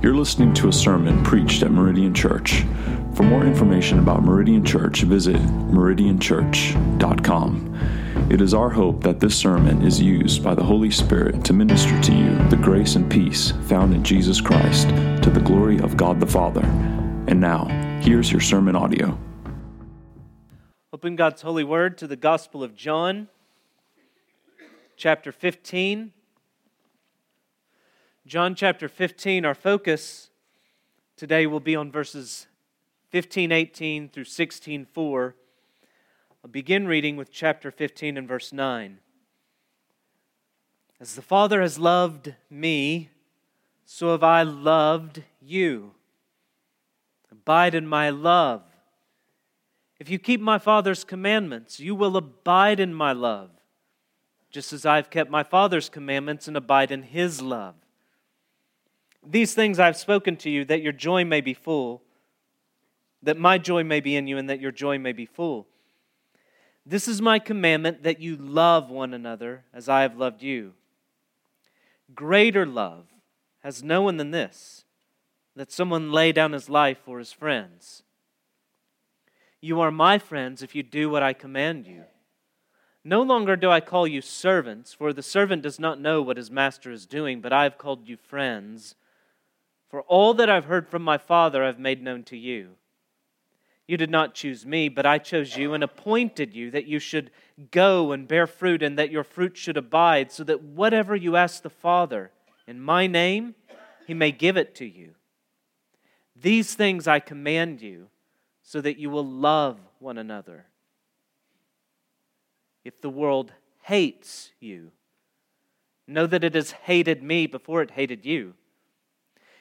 You're listening to a sermon preached at Meridian Church. For more information about Meridian Church, visit meridianchurch.com. It is our hope that this sermon is used by the Holy Spirit to minister to you the grace and peace found in Jesus Christ to the glory of God the Father. And now, here's your sermon audio. Open God's holy word to the Gospel of John, chapter 15. John chapter 15, our focus today will be on verses 15, 18 through 16, 4. I'll begin reading with chapter 15 and verse 9. As the Father has loved me, so have I loved you. Abide in my love. If you keep my Father's commandments, you will abide in my love, just as I've kept my Father's commandments and abide in his love. These things I've spoken to you, that your joy may be full, that my joy may be in you, and that your joy may be full. This is my commandment that you love one another as I have loved you. Greater love has no one than this, that someone lay down his life for his friends. You are my friends if you do what I command you. No longer do I call you servants, for the servant does not know what his master is doing, but I have called you friends. For all that I've heard from my Father I've made known to you. You did not choose me, but I chose you and appointed you that you should go and bear fruit, and that your fruit should abide, so that whatever you ask the Father in my name, he may give it to you. These things I command you, so that you will love one another. If the world hates you, know that it has hated me before it hated you.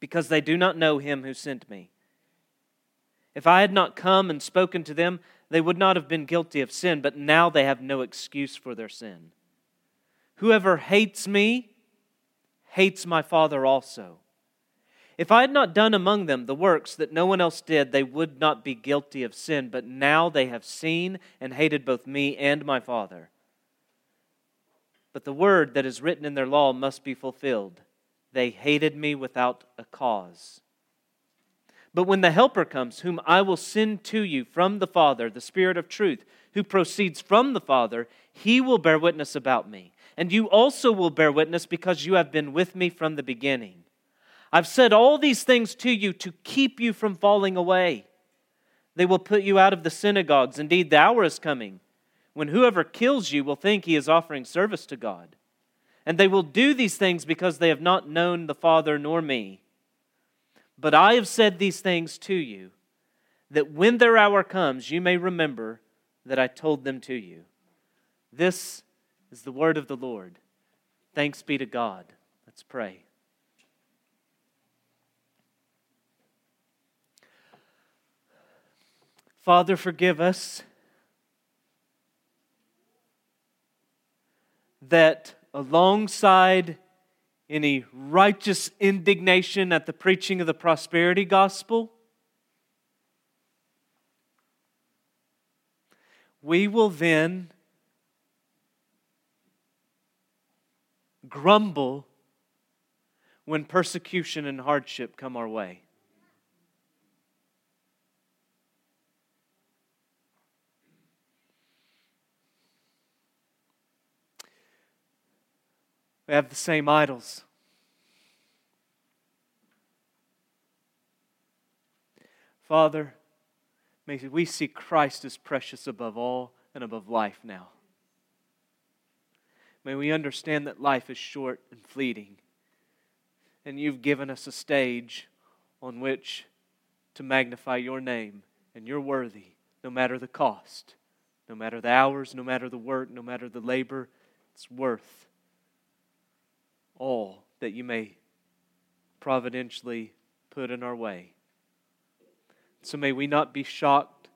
because they do not know him who sent me. If I had not come and spoken to them, they would not have been guilty of sin, but now they have no excuse for their sin. Whoever hates me hates my Father also. If I had not done among them the works that no one else did, they would not be guilty of sin, but now they have seen and hated both me and my Father. But the word that is written in their law must be fulfilled. They hated me without a cause. But when the Helper comes, whom I will send to you from the Father, the Spirit of truth, who proceeds from the Father, he will bear witness about me. And you also will bear witness because you have been with me from the beginning. I've said all these things to you to keep you from falling away. They will put you out of the synagogues. Indeed, the hour is coming when whoever kills you will think he is offering service to God. And they will do these things because they have not known the Father nor me. But I have said these things to you, that when their hour comes, you may remember that I told them to you. This is the word of the Lord. Thanks be to God. Let's pray. Father, forgive us that alongside any righteous indignation at the preaching of the prosperity gospel, we will then grumble when persecution and hardship come our way. We have the same idols. Father, may we see Christ as precious above all and above life now. May we understand that life is short and fleeting, and you've given us a stage on which to magnify your name, and you're worthy no matter the cost, no matter the hours, no matter the work, no matter the labor, it's worth all that you may providentially put in our way. So may we not be shocked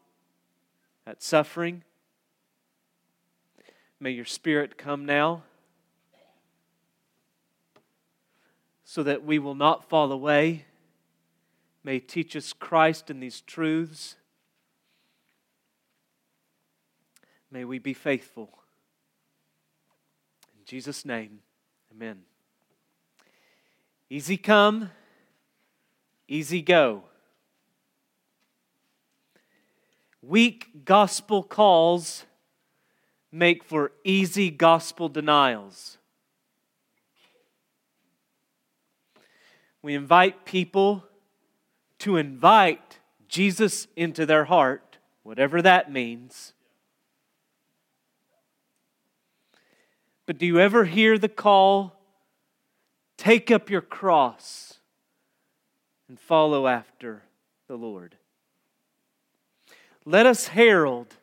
at suffering. May your Spirit come now so that we will not fall away. May teach us Christ and these truths. May we be faithful. In Jesus' name, amen. Easy come, easy go. Weak gospel calls make for easy gospel denials. We invite people to invite Jesus into their heart, whatever that means. But do you ever hear the call? Take up your cross and follow after the Lord. Let us herald,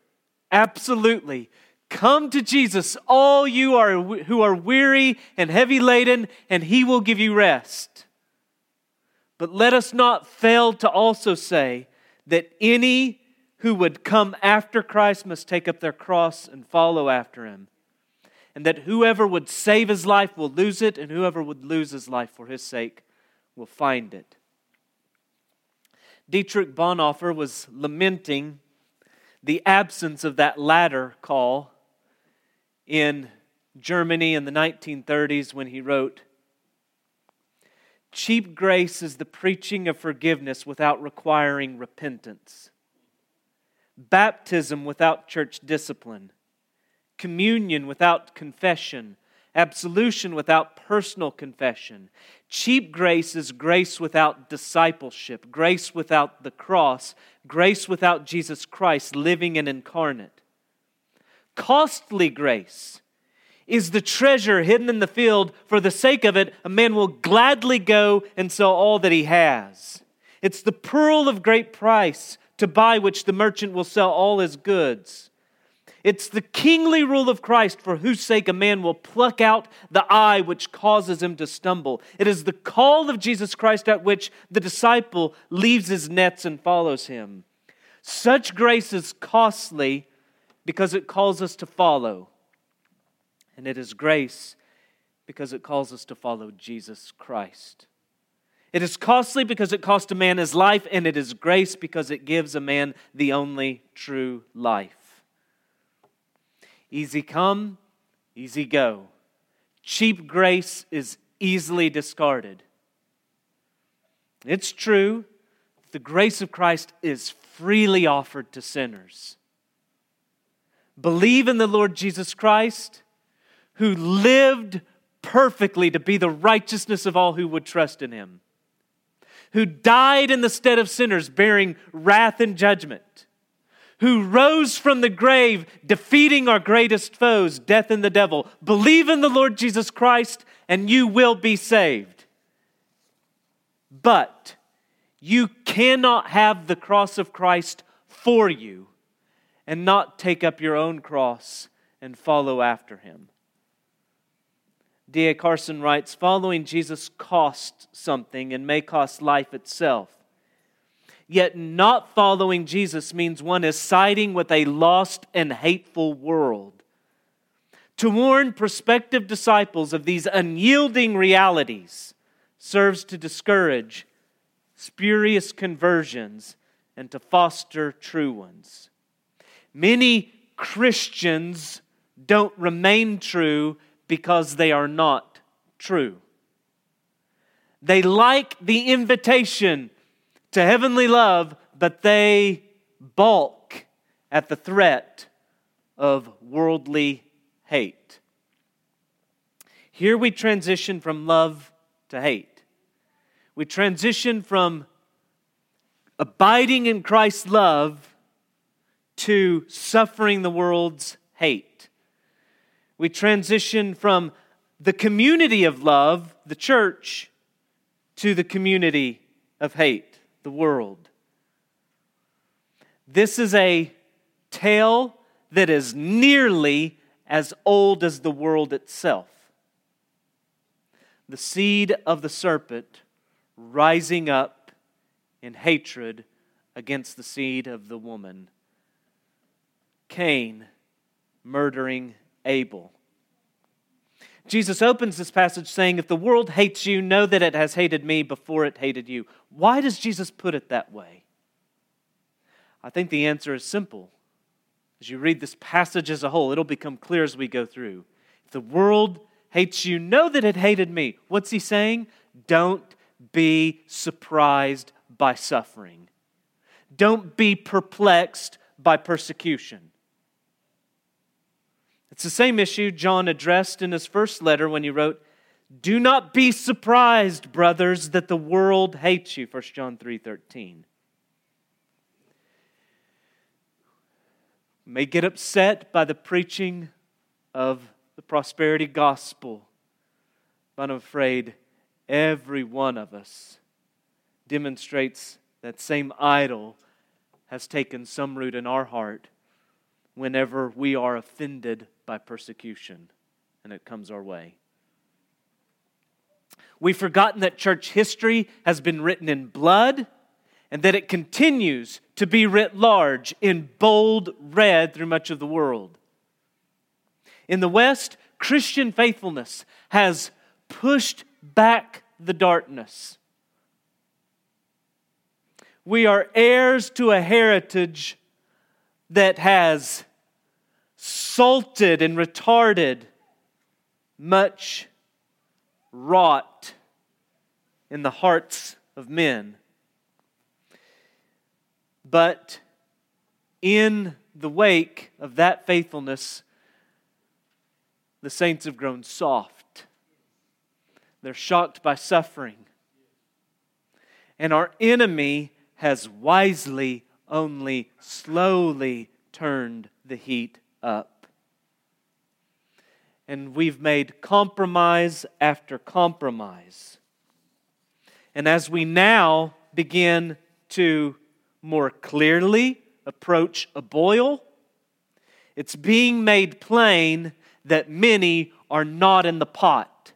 absolutely. Come to Jesus, all you are who are weary and heavy laden, and he will give you rest. But let us not fail to also say that any who would come after Christ must take up their cross and follow after him. And that whoever would save his life will lose it, and whoever would lose his life for his sake will find it. Dietrich Bonhoeffer was lamenting the absence of that latter call in Germany in the 1930s when he wrote, Cheap grace is the preaching of forgiveness without requiring repentance, baptism without church discipline, communion without confession, absolution without personal confession. Cheap grace is grace without discipleship, grace without the cross, grace without Jesus Christ living and incarnate. Costly grace is the treasure hidden in the field. For the sake of it, a man will gladly go and sell all that he has. It's the pearl of great price to buy which the merchant will sell all his goods. It's the kingly rule of Christ for whose sake a man will pluck out the eye which causes him to stumble. It is the call of Jesus Christ at which the disciple leaves his nets and follows him. Such grace is costly because it calls us to follow. And it is grace because it calls us to follow Jesus Christ. It is costly because it cost a man his life, and it is grace because it gives a man the only true life. Easy come, easy go. Cheap grace is easily discarded. It's true, the grace of Christ is freely offered to sinners. Believe in the Lord Jesus Christ who lived perfectly to be the righteousness of all who would trust in him, who died in the stead of sinners, bearing wrath and judgment, who rose from the grave, defeating our greatest foes, death and the devil. Believe in the Lord Jesus Christ, and you will be saved. But you cannot have the cross of Christ for you and not take up your own cross and follow after him. D.A. Carson writes Following Jesus costs something and may cost life itself. Yet not following Jesus means one is siding with a lost and hateful world. To warn prospective disciples of these unyielding realities serves to discourage spurious conversions and to foster true ones. Many Christians don't remain true because they are not true. They like the invitation to heavenly love, but they balk at the threat of worldly hate. Here we transition from love to hate. We transition from abiding in Christ's love to suffering the world's hate we transition from the community of love, the church, to the community of hate, the world. This is a tale that is nearly as old as the world itself. The seed of the serpent rising up in hatred against the seed of the woman. Cain murdering Abel. Jesus opens this passage saying, If the world hates you, know that it has hated me before it hated you. Why does Jesus put it that way? I think the answer is simple. As you read this passage as a whole, it'll become clear as we go through. If the world hates you, know that it hated me. What's he saying? Don't be surprised by suffering. Don't be perplexed by persecution. It's the same issue John addressed in his first letter when he wrote, Do not be surprised, brothers, that the world hates you. 1 John 3:13. May get upset by the preaching of the prosperity gospel, but I'm afraid every one of us demonstrates that same idol has taken some root in our heart whenever we are offended by persecution and it comes our way. We've forgotten that church history has been written in blood and that it continues to be writ large in bold red through much of the world. In the West, Christian faithfulness has pushed back the darkness. We are heirs to a heritage that has salted and retarded much rot in the hearts of men. But in the wake of that faithfulness, the saints have grown soft. They're shocked by suffering. And our enemy has wisely only slowly turned the heat up. And we've made compromise after compromise. And as we now begin to more clearly approach a boil, it's being made plain that many are not in the pot.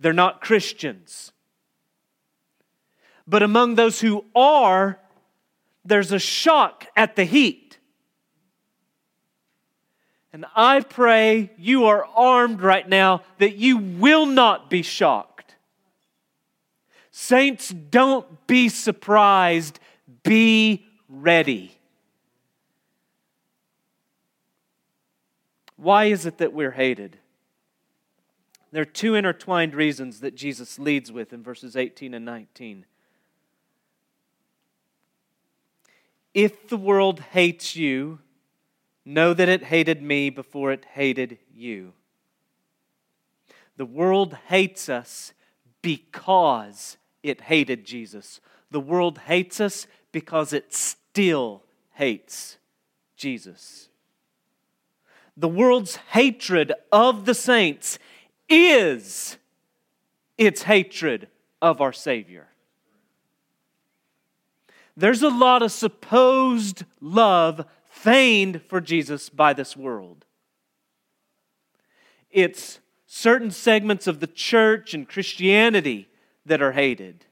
They're not Christians. But among those who are, there's a shock at the heat. And I pray you are armed right now that you will not be shocked. Saints, don't be surprised, be ready. Why is it that we're hated? There are two intertwined reasons that Jesus leads with in verses 18 and 19. If the world hates you, know that it hated me before it hated you. The world hates us because it hated Jesus. The world hates us because it still hates Jesus. The world's hatred of the saints is its hatred of our Savior. There's a lot of supposed love feigned for Jesus by this world. It's certain segments of the church and Christianity that are hated.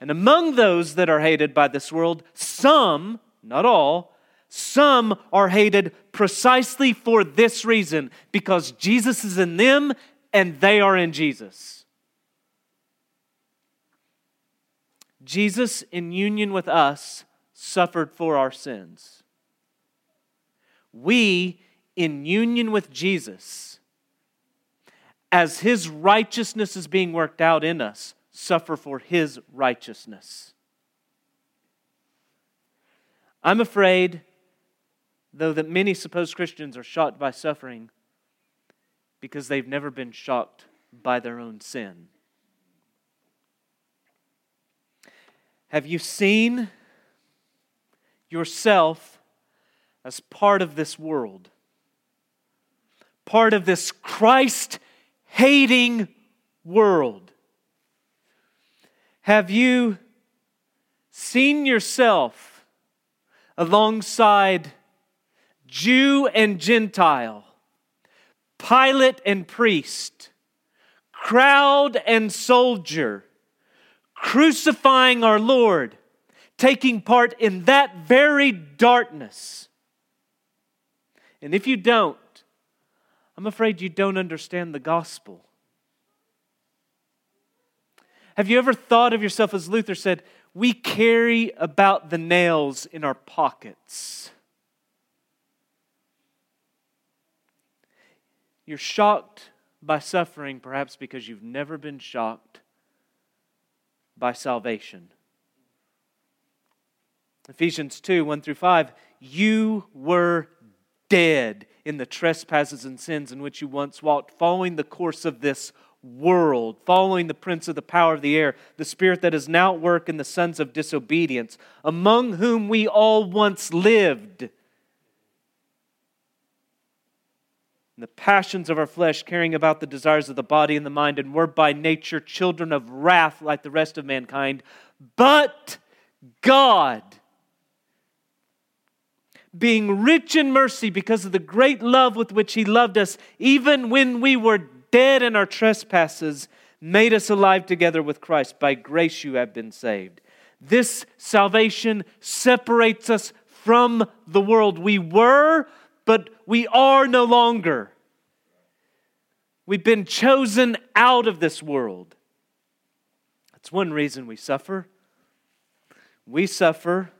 And among those that are hated by this world, some, not all, some are hated precisely for this reason because Jesus is in them and they are in Jesus. Jesus, in union with us, suffered for our sins. We, in union with Jesus, as his righteousness is being worked out in us, suffer for his righteousness. I'm afraid, though, that many supposed Christians are shocked by suffering because they've never been shocked by their own sin. Have you seen yourself as part of this world? Part of this Christ hating world? Have you seen yourself alongside Jew and Gentile, Pilate and priest, crowd and soldier? crucifying our Lord, taking part in that very darkness. And if you don't, I'm afraid you don't understand the gospel. Have you ever thought of yourself, as Luther said, we carry about the nails in our pockets? You're shocked by suffering, perhaps because you've never been shocked by salvation. Ephesians 2 1 through 5. You were dead in the trespasses and sins in which you once walked, following the course of this world, following the prince of the power of the air, the spirit that is now at work in the sons of disobedience, among whom we all once lived. the passions of our flesh, carrying about the desires of the body and the mind, and were by nature children of wrath like the rest of mankind. But God, being rich in mercy because of the great love with which He loved us, even when we were dead in our trespasses, made us alive together with Christ. By grace you have been saved. This salvation separates us from the world. We were, but we are no longer. We've been chosen out of this world. That's one reason we suffer. We suffer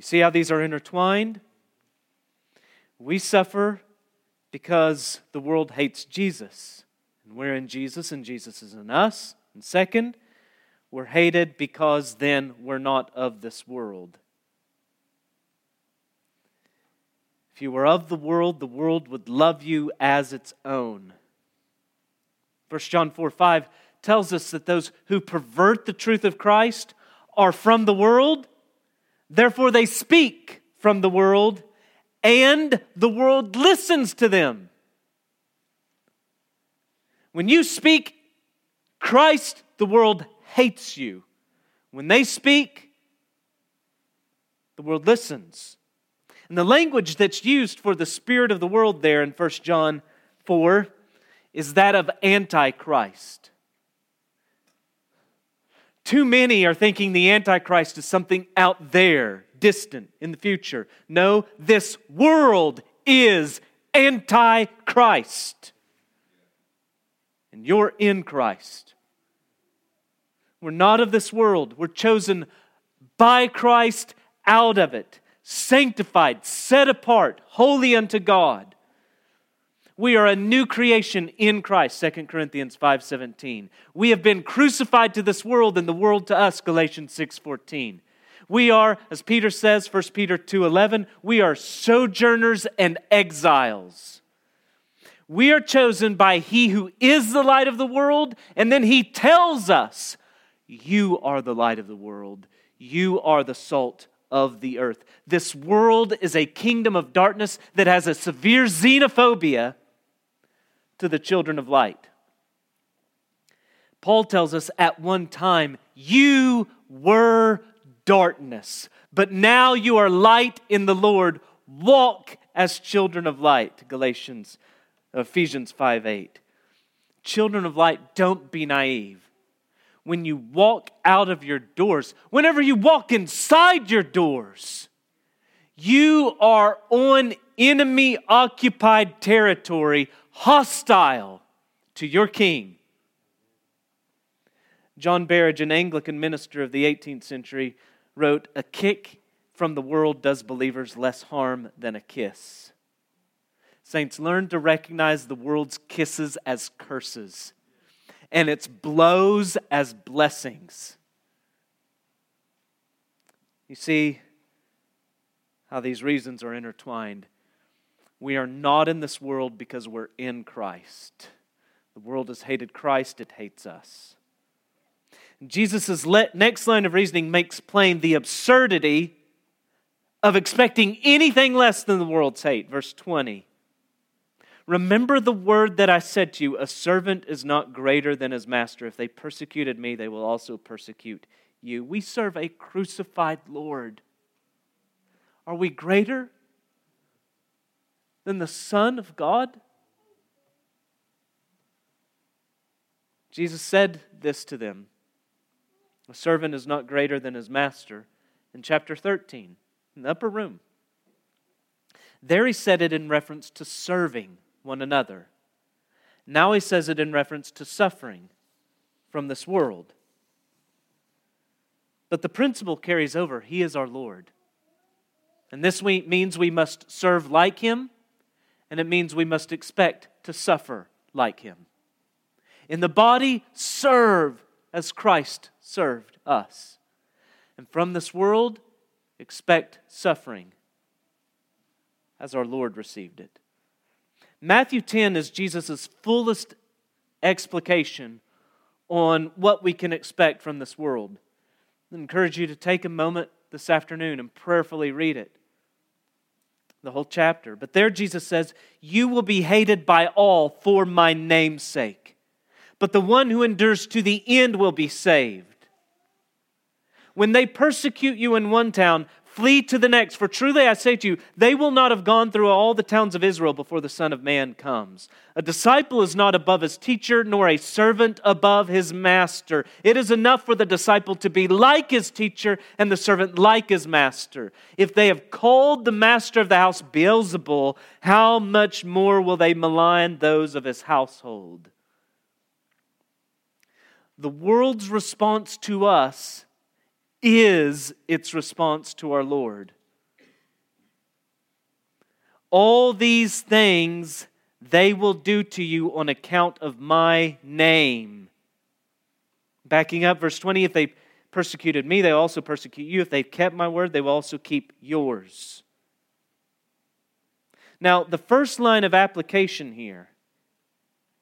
you see how these are intertwined? We suffer because the world hates Jesus. And we're in Jesus, and Jesus is in us. And second, we're hated because then we're not of this world. If you were of the world, the world would love you as its own. 1 John 4 5 tells us that those who pervert the truth of Christ are from the world Therefore, they speak from the world, and the world listens to them. When you speak Christ, the world hates you. When they speak, the world listens. And the language that's used for the spirit of the world there in 1 John 4 is that of Antichrist. Too many are thinking the Antichrist is something out there, distant in the future. No, this world is Antichrist. And you're in Christ. We're not of this world. We're chosen by Christ out of it, sanctified, set apart, holy unto God. We are a new creation in Christ, 2 Corinthians 5:17. We have been crucified to this world and the world to us, Galatians 6:14. We are, as Peter says, 1 Peter 2:11, we are sojourners and exiles. We are chosen by he who is the light of the world, and then he tells us, you are the light of the world. You are the salt of the earth. This world is a kingdom of darkness that has a severe xenophobia to the children of light. Paul tells us at one time, you were darkness, but now you are light in the Lord. Walk as children of light. Galatians, Ephesians 5 8. Children of light, don't be naive. When you walk out of your doors, whenever you walk inside your doors, you are on enemy occupied territory hostile to your king. John Berridge, an Anglican minister of the 18th century, wrote, A kick from the world does believers less harm than a kiss. Saints, learn to recognize the world's kisses as curses and its blows as blessings. You see how these reasons are intertwined. We are not in this world because we're in Christ. The world has hated Christ, it hates us. Jesus' next line of reasoning makes plain the absurdity of expecting anything less than the world's hate. Verse 20. Remember the word that I said to you a servant is not greater than his master. If they persecuted me, they will also persecute you. We serve a crucified Lord. Are we greater than the Son of God? Jesus said this to them A servant is not greater than his master. In chapter 13, in the upper room. There he said it in reference to serving one another. Now he says it in reference to suffering from this world. But the principle carries over He is our Lord. And this means we must serve like Him, and it means we must expect to suffer like Him. In the body, serve as Christ served us. And from this world, expect suffering as our Lord received it. Matthew 10 is Jesus' fullest explication on what we can expect from this world. I encourage you to take a moment this afternoon and prayerfully read it. The whole chapter. But there Jesus says, You will be hated by all for my name's sake but the one who endures to the end will be saved. When they persecute you in one town, flee to the next, for truly I say to you, they will not have gone through all the towns of Israel before the Son of Man comes. A disciple is not above his teacher, nor a servant above his master. It is enough for the disciple to be like his teacher and the servant like his master. If they have called the master of the house Beelzebul, how much more will they malign those of his household? the world's response to us is its response to our Lord. All these things they will do to you on account of my name. Backing up, verse 20 if they persecuted me, they also persecute you. If they've kept my word, they will also keep yours. Now, the first line of application here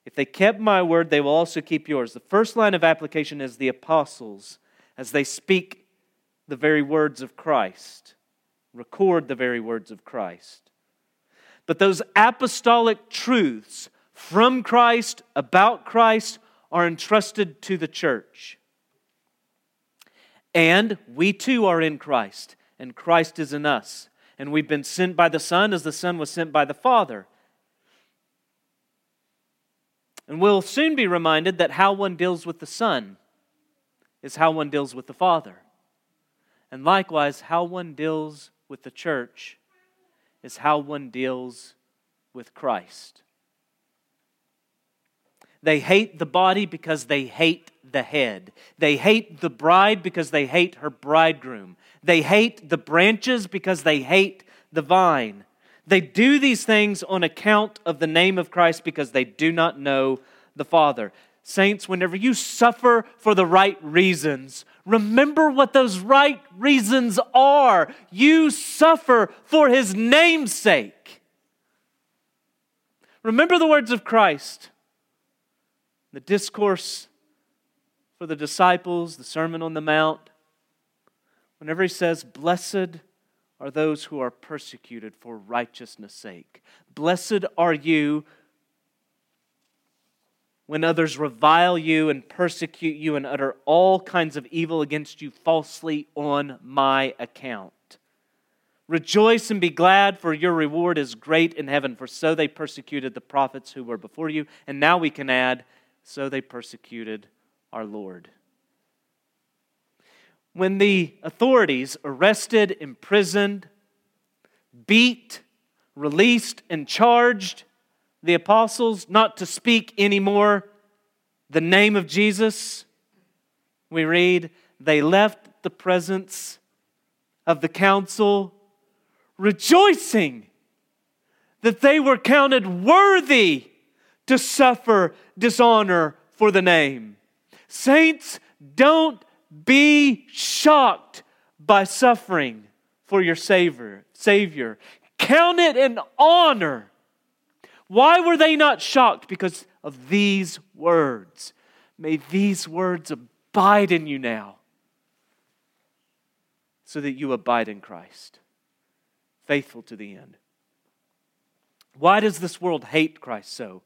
if they kept my word, they will also keep yours. The first line of application is the apostles as they speak the very words of Christ, record the very words of Christ. But those apostolic truths from Christ, about Christ, are entrusted to the church. And we too are in Christ, and Christ is in us. And we've been sent by the Son as the Son was sent by the Father. And we'll soon be reminded that how one deals with the Son is how one deals with the Father. And likewise, how one deals with the church is how one deals with Christ. They hate the body because they hate the head. They hate the bride because they hate her bridegroom. They hate the branches because they hate the vine. They do these things on account of the name of Christ because they do not know the Father. Saints, whenever you suffer for the right reasons, remember what those right reasons are. You suffer for His name's sake. Remember the words of Christ, the discourse for the disciples, the Sermon on the Mount. Whenever He says, Blessed are those who are persecuted for righteousness' sake. Blessed are you when others revile you and persecute you and utter all kinds of evil against you falsely on my account. Rejoice and be glad, for your reward is great in heaven, for so they persecuted the prophets who were before you. And now we can add, so they persecuted our Lord when the authorities arrested, imprisoned, beat, released, and charged the apostles not to speak anymore the name of Jesus, we read, they left the presence of the council rejoicing that they were counted worthy to suffer dishonor for the name. Saints, don't be shocked by suffering for your Savior. Savior. Count it an honor. Why were they not shocked? Because of these words. May these words abide in you now so that you abide in Christ, faithful to the end. Why does this world hate Christ so?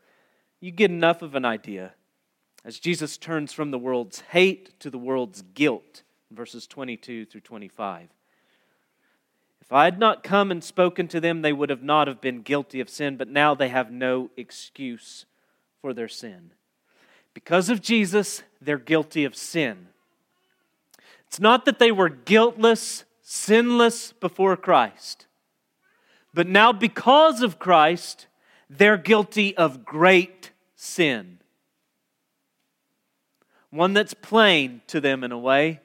You get enough of an idea as Jesus turns from the world's hate to the world's guilt, verses 22 through 25. If I had not come and spoken to them, they would have not have been guilty of sin, but now they have no excuse for their sin. Because of Jesus, they're guilty of sin. It's not that they were guiltless, sinless before Christ, but now because of Christ, they're guilty of great sin. One that's plain to them in a way,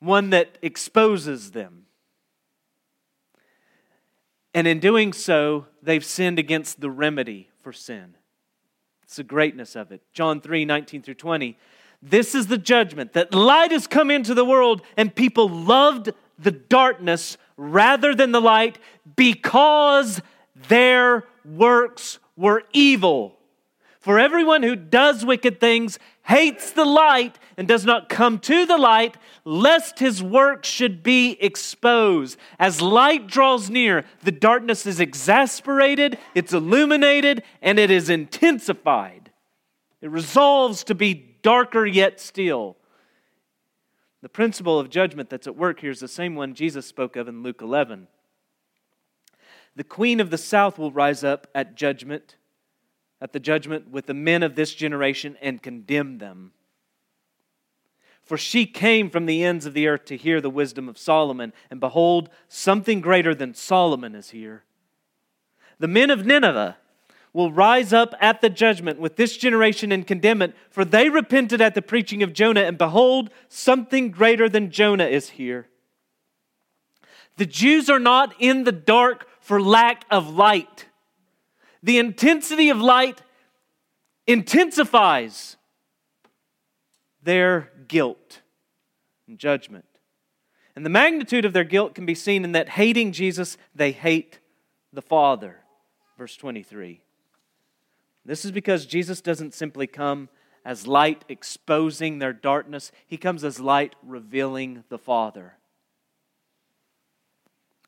one that exposes them. And in doing so, they've sinned against the remedy for sin. It's the greatness of it. John 3 19 through 20 this is the judgment that light has come into the world, and people loved the darkness rather than the light because their works were evil. For everyone who does wicked things hates the light and does not come to the light, lest his work should be exposed. As light draws near, the darkness is exasperated, it's illuminated, and it is intensified. It resolves to be darker yet still. The principle of judgment that's at work here is the same one Jesus spoke of in Luke 11. The queen of the south will rise up at judgment, at the judgment with the men of this generation and condemn them. For she came from the ends of the earth to hear the wisdom of Solomon, and behold, something greater than Solomon is here. The men of Nineveh will rise up at the judgment with this generation and condemn it, for they repented at the preaching of Jonah, and behold, something greater than Jonah is here. The Jews are not in the dark for lack of light. The intensity of light intensifies their guilt and judgment. And the magnitude of their guilt can be seen in that hating Jesus, they hate the Father. Verse 23. This is because Jesus doesn't simply come as light exposing their darkness, he comes as light revealing the Father.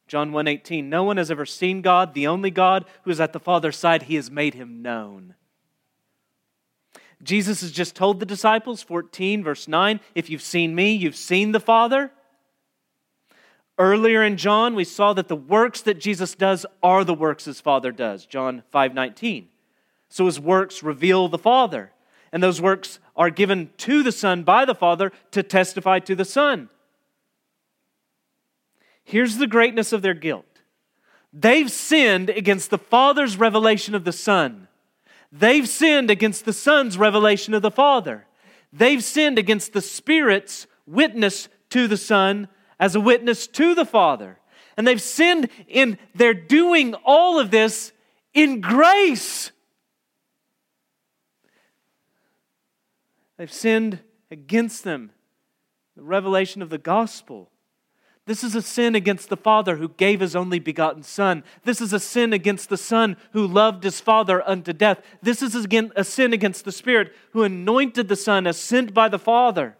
John 1:18 No one has ever seen God, the only God who is at the Father's side, he has made him known. Jesus has just told the disciples 14 verse 9, if you've seen me, you've seen the Father. Earlier in John, we saw that the works that Jesus does are the works his Father does. John 5:19. So his works reveal the Father. And those works are given to the Son by the Father to testify to the Son. Here's the greatness of their guilt they've sinned against the Father's revelation of the Son, they've sinned against the Son's revelation of the Father, they've sinned against the Spirit's witness to the Son as a witness to the Father. And they've sinned in their doing all of this in grace. They've sinned against them. The revelation of the gospel. This is a sin against the Father who gave his only begotten Son. This is a sin against the Son who loved his Father unto death. This is again a sin against the Spirit who anointed the Son as sent by the Father.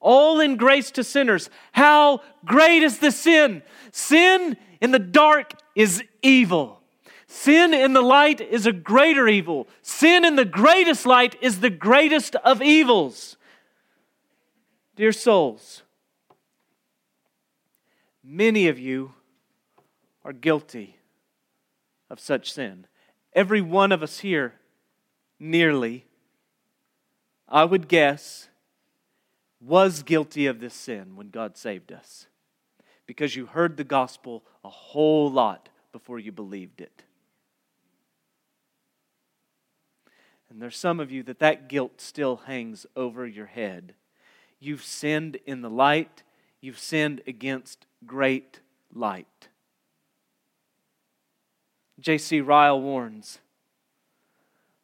All in grace to sinners. How great is the sin! Sin in the dark is evil. Sin in the light is a greater evil. Sin in the greatest light is the greatest of evils. Dear souls, many of you are guilty of such sin. Every one of us here, nearly, I would guess, was guilty of this sin when God saved us. Because you heard the gospel a whole lot before you believed it. And there's some of you that that guilt still hangs over your head. You've sinned in the light, you've sinned against great light. J.C. Ryle warns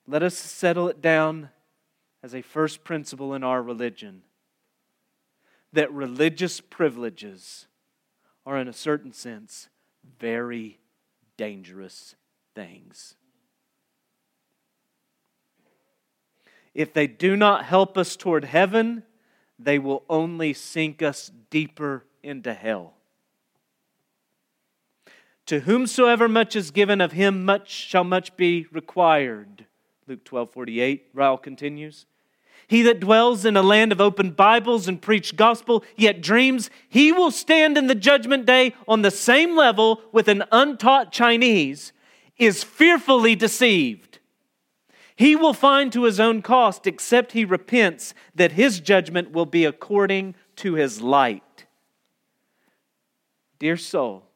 let us settle it down as a first principle in our religion that religious privileges are, in a certain sense, very dangerous things. If they do not help us toward heaven, they will only sink us deeper into hell. To whomsoever much is given of him, much shall much be required. Luke 12 48, Ryle continues. He that dwells in a land of open Bibles and preach gospel, yet dreams, he will stand in the judgment day on the same level with an untaught Chinese, is fearfully deceived. He will find to his own cost, except he repents, that his judgment will be according to his light. Dear soul,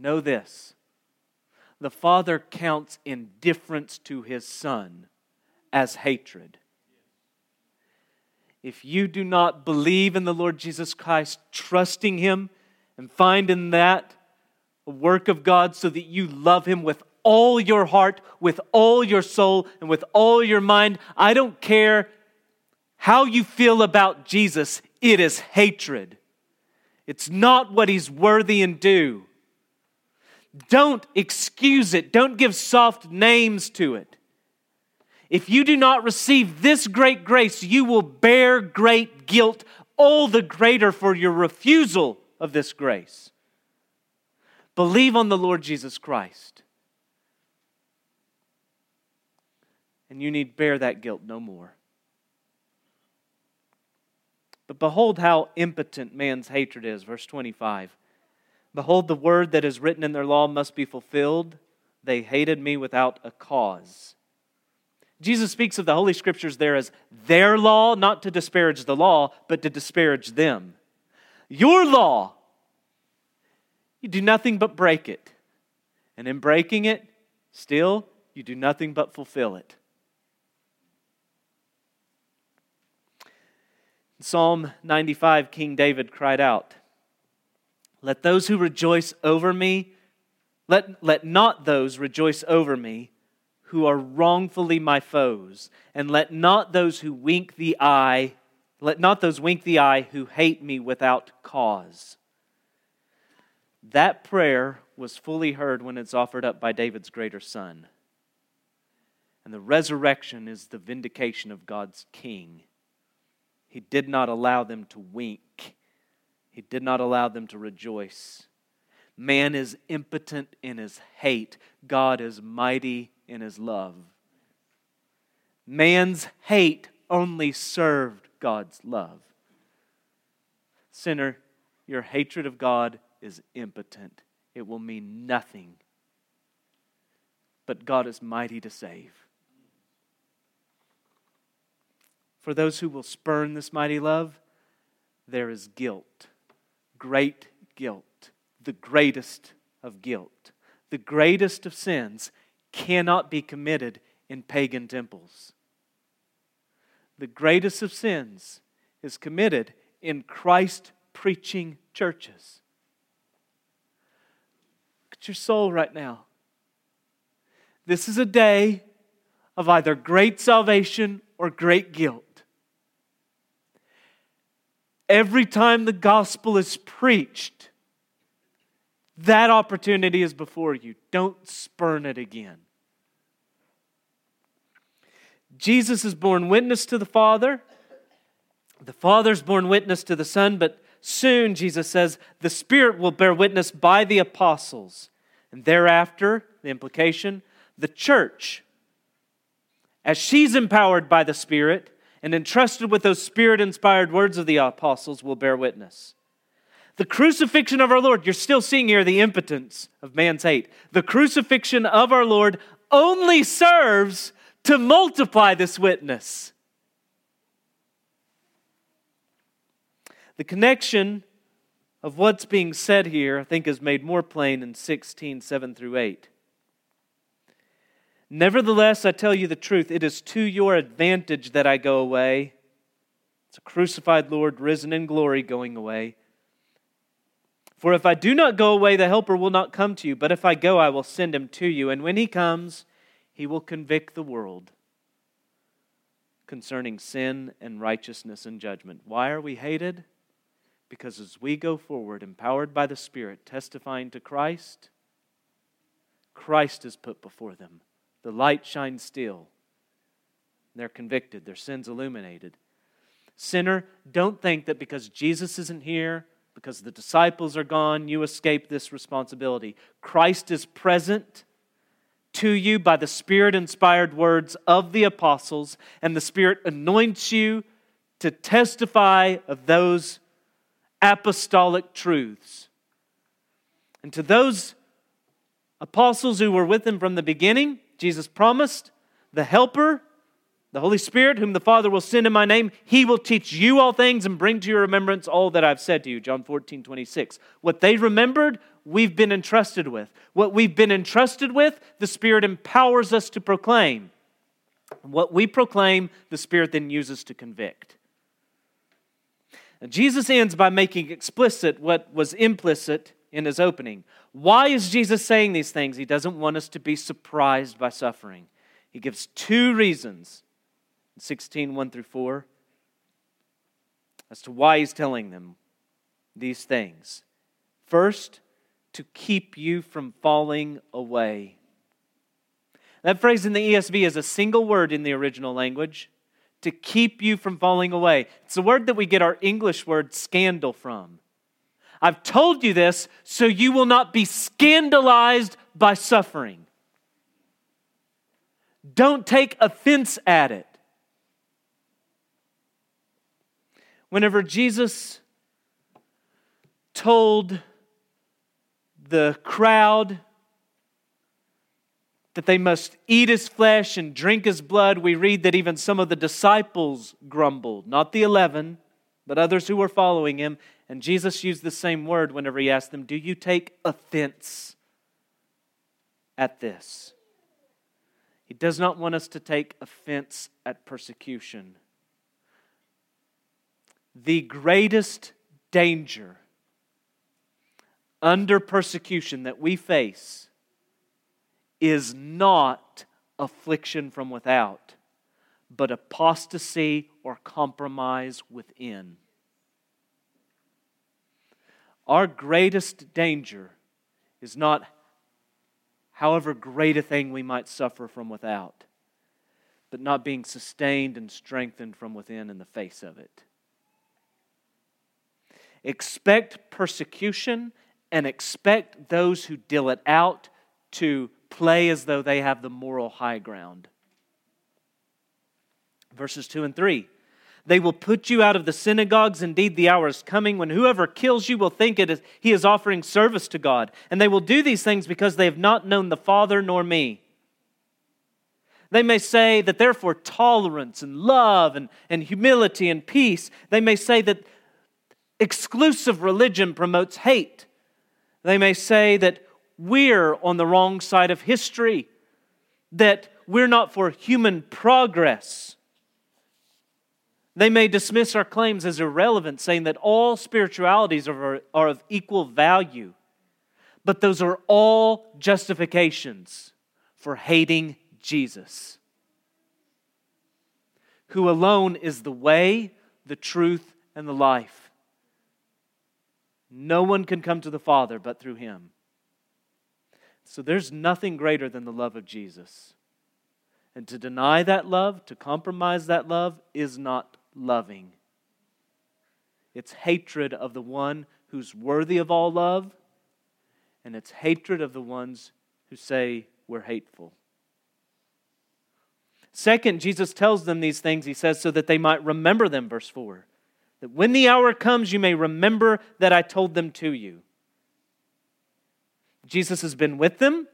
know this the Father counts indifference to his Son as hatred. If you do not believe in the Lord Jesus Christ, trusting him, and find in that a work of God so that you love him with all your heart, with all your soul, and with all your mind, I don't care how you feel about Jesus, it is hatred. It's not what he's worthy and due. Don't excuse it. Don't give soft names to it. If you do not receive this great grace, you will bear great guilt, all the greater for your refusal of this grace. Believe on the Lord Jesus Christ. And you need bear that guilt no more. But behold how impotent man's hatred is. Verse 25. Behold, the word that is written in their law must be fulfilled. They hated me without a cause. Jesus speaks of the Holy Scriptures there as their law, not to disparage the law, but to disparage them. Your law, you do nothing but break it. And in breaking it, still, you do nothing but fulfill it. In Psalm 95, King David cried out, let those who rejoice over me, let, let not those rejoice over me who are wrongfully my foes, and let not those who wink the eye, let not those wink the eye who hate me without cause. That prayer was fully heard when it's offered up by David's greater son. And the resurrection is the vindication of God's king. He did not allow them to wink he did not allow them to rejoice. Man is impotent in his hate, God is mighty in his love. Man's hate only served God's love. Sinner, your hatred of God is impotent. It will mean nothing. But God is mighty to save. For those who will spurn this mighty love, there is guilt great guilt, the greatest of guilt. The greatest of sins cannot be committed in pagan temples. The greatest of sins is committed in Christ preaching churches. Look at your soul right now. This is a day of either great salvation or great guilt every time the gospel is preached, that opportunity is before you. Don't spurn it again. Jesus is born witness to the Father. The Father's born witness to the Son, but soon, Jesus says, the Spirit will bear witness by the apostles. And thereafter, the implication, the church, as she's empowered by the Spirit, and entrusted with those spirit inspired words of the apostles will bear witness. The crucifixion of our Lord, you're still seeing here the impotence of man's hate. The crucifixion of our Lord only serves to multiply this witness. The connection of what's being said here, I think, is made more plain in 16, 7 through 8. Nevertheless, I tell you the truth, it is to your advantage that I go away. It's a crucified Lord risen in glory going away. For if I do not go away, the Helper will not come to you. But if I go, I will send him to you. And when he comes, he will convict the world concerning sin and righteousness and judgment. Why are we hated? Because as we go forward, empowered by the Spirit, testifying to Christ, Christ is put before them. The light shines still. They're convicted, their sins illuminated. Sinner, don't think that because Jesus isn't here, because the disciples are gone, you escape this responsibility. Christ is present to you by the Spirit inspired words of the apostles, and the Spirit anoints you to testify of those apostolic truths. And to those apostles who were with him from the beginning, Jesus promised the Helper, the Holy Spirit, whom the Father will send in my name, he will teach you all things and bring to your remembrance all that I've said to you. John 14, 26. What they remembered, we've been entrusted with. What we've been entrusted with, the Spirit empowers us to proclaim. What we proclaim, the Spirit then uses to convict. Now, Jesus ends by making explicit what was implicit in his opening. Why is Jesus saying these things? He doesn't want us to be surprised by suffering. He gives two reasons 16, 1 through 4, as to why he's telling them these things. First, to keep you from falling away. That phrase in the ESV is a single word in the original language to keep you from falling away. It's the word that we get our English word scandal from. I've told you this so you will not be scandalized by suffering. Don't take offense at it. Whenever Jesus told the crowd that they must eat his flesh and drink his blood, we read that even some of the disciples grumbled. Not the eleven, but others who were following him. And Jesus used the same word whenever he asked them, Do you take offense at this? He does not want us to take offense at persecution. The greatest danger under persecution that we face is not affliction from without, but apostasy or compromise within. Our greatest danger is not however great a thing we might suffer from without, but not being sustained and strengthened from within in the face of it. Expect persecution and expect those who deal it out to play as though they have the moral high ground. Verses 2 and 3. They will put you out of the synagogues. Indeed, the hour is coming when whoever kills you will think it is, he is offering service to God. And they will do these things because they have not known the Father nor me. They may say that therefore tolerance and love and, and humility and peace, they may say that exclusive religion promotes hate. They may say that we're on the wrong side of history, that we're not for human progress. They may dismiss our claims as irrelevant, saying that all spiritualities are, are of equal value. But those are all justifications for hating Jesus, who alone is the way, the truth, and the life. No one can come to the Father but through him. So there's nothing greater than the love of Jesus. And to deny that love, to compromise that love, is not loving. It's hatred of the one who's worthy of all love, and it's hatred of the ones who say we're hateful. Second, Jesus tells them these things, he says, so that they might remember them, verse 4. That when the hour comes, you may remember that I told them to you. Jesus has been with them.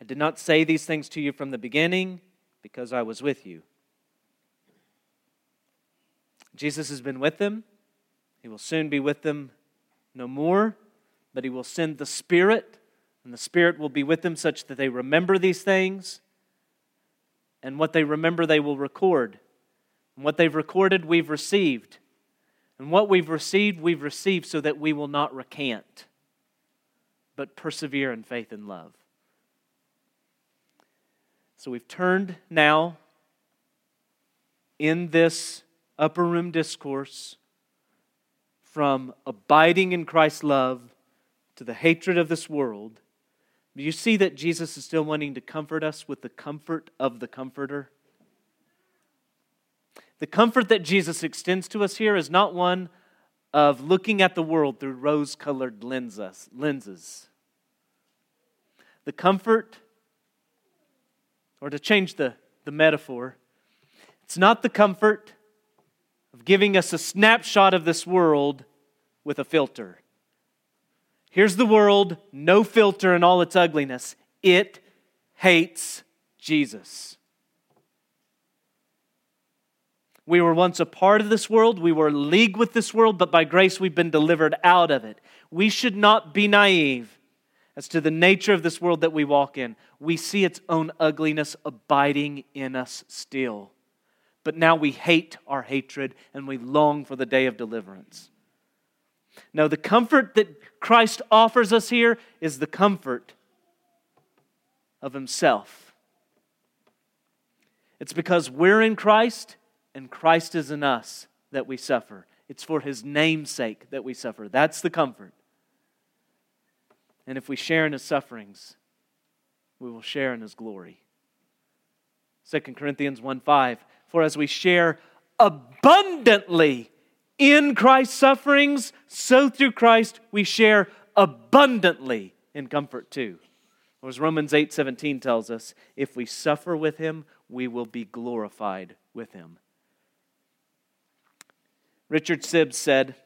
I did not say these things to you from the beginning because I was with you. Jesus has been with them. He will soon be with them no more, but he will send the Spirit, and the Spirit will be with them such that they remember these things. And what they remember, they will record. And what they've recorded, we've received. And what we've received, we've received so that we will not recant, but persevere in faith and love. So we've turned now in this upper room discourse from abiding in Christ's love to the hatred of this world. Do you see that Jesus is still wanting to comfort us with the comfort of the Comforter? The comfort that Jesus extends to us here is not one of looking at the world through rose colored lenses. The comfort, or to change the, the metaphor, it's not the comfort of giving us a snapshot of this world with a filter. Here's the world, no filter in all its ugliness. It hates Jesus. We were once a part of this world. We were league with this world, but by grace we've been delivered out of it. We should not be naive as to the nature of this world that we walk in. We see its own ugliness abiding in us still. But now we hate our hatred and we long for the day of deliverance. Now, the comfort that Christ offers us here is the comfort of Himself. It's because we're in Christ and Christ is in us that we suffer. It's for his name's sake that we suffer. That's the comfort. And if we share in his sufferings, we will share in his glory. 2 Corinthians 1 5. For as we share abundantly in Christ's sufferings, so through Christ we share abundantly in comfort too. Or as Romans 8 17 tells us, if we suffer with him, we will be glorified with him. Richard Sibbes said,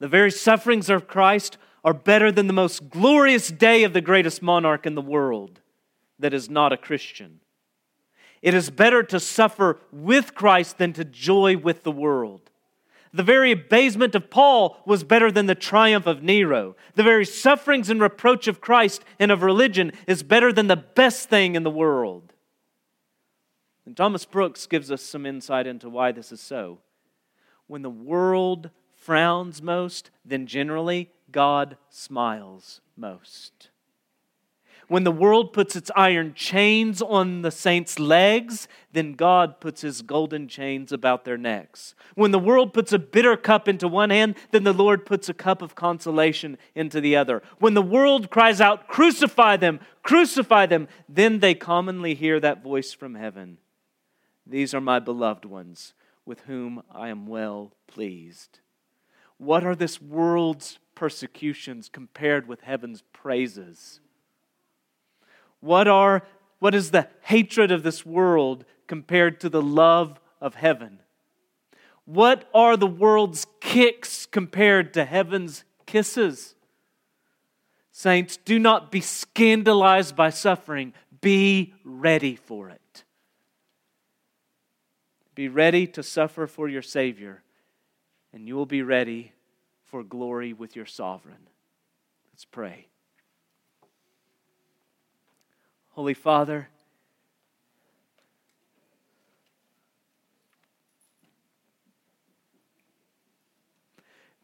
The very sufferings of Christ are better than the most glorious day of the greatest monarch in the world that is not a Christian. It is better to suffer with Christ than to joy with the world. The very abasement of Paul was better than the triumph of Nero. The very sufferings and reproach of Christ and of religion is better than the best thing in the world. And Thomas Brooks gives us some insight into why this is so when the world frowns most, then generally God smiles most. When the world puts its iron chains on the saints' legs, then God puts his golden chains about their necks. When the world puts a bitter cup into one hand, then the Lord puts a cup of consolation into the other. When the world cries out, Crucify them, crucify them, then they commonly hear that voice from heaven These are my beloved ones with whom I am well pleased. What are this world's persecutions compared with heaven's praises? What, are, what is the hatred of this world compared to the love of heaven? What are the world's kicks compared to heaven's kisses? Saints, do not be scandalized by suffering, be ready for it. Be ready to suffer for your Savior, and you will be ready for glory with your sovereign. Let's pray. Holy Father,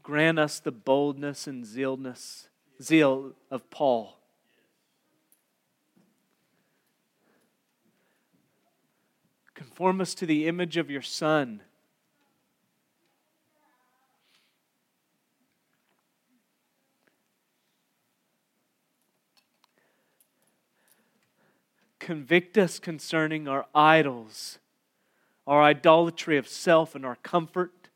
grant us the boldness and zealness, zeal of Paul Conform us to the image of your Son. Convict us concerning our idols, our idolatry of self and our comfort,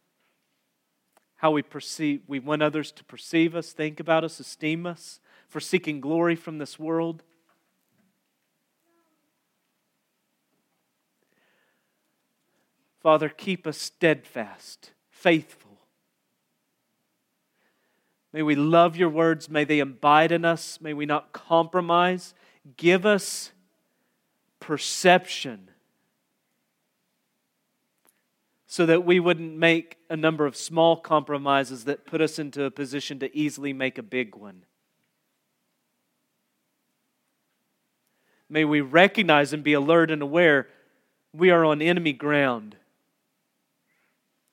how we perceive, we want others to perceive us, think about us, esteem us, for seeking glory from this world. Father, keep us steadfast, faithful. May we love your words. May they abide in us. May we not compromise. Give us perception so that we wouldn't make a number of small compromises that put us into a position to easily make a big one. May we recognize and be alert and aware we are on enemy ground.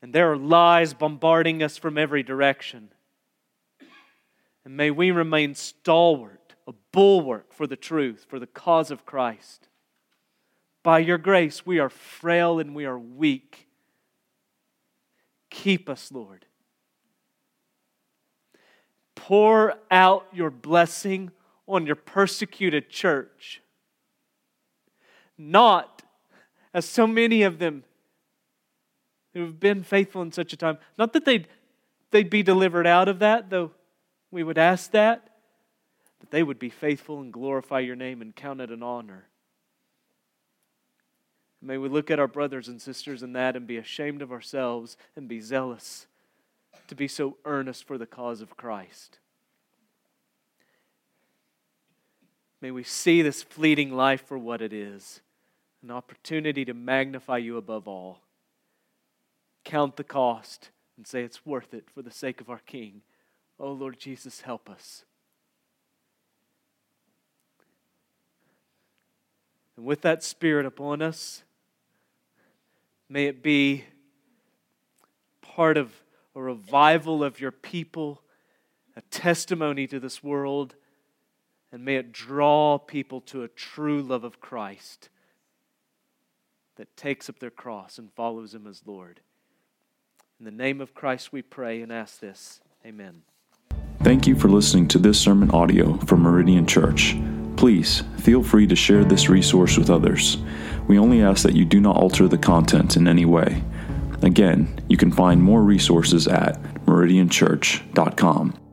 And there are lies bombarding us from every direction. And may we remain stalwart, a bulwark for the truth, for the cause of Christ. By your grace, we are frail and we are weak. Keep us, Lord. Pour out your blessing on your persecuted church. Not, as so many of them who have been faithful in such a time. Not that they'd, they'd be delivered out of that, though we would ask that, but they would be faithful and glorify your name and count it an honor. May we look at our brothers and sisters in that and be ashamed of ourselves and be zealous to be so earnest for the cause of Christ. May we see this fleeting life for what it is an opportunity to magnify you above all. Count the cost and say it's worth it for the sake of our King. Oh, Lord Jesus, help us. And with that Spirit upon us, may it be part of a revival of your people, a testimony to this world, and may it draw people to a true love of Christ that takes up their cross and follows Him as Lord. In the name of Christ, we pray and ask this. Amen. Thank you for listening to this sermon audio from Meridian Church. Please feel free to share this resource with others. We only ask that you do not alter the content in any way. Again, you can find more resources at meridianchurch.com.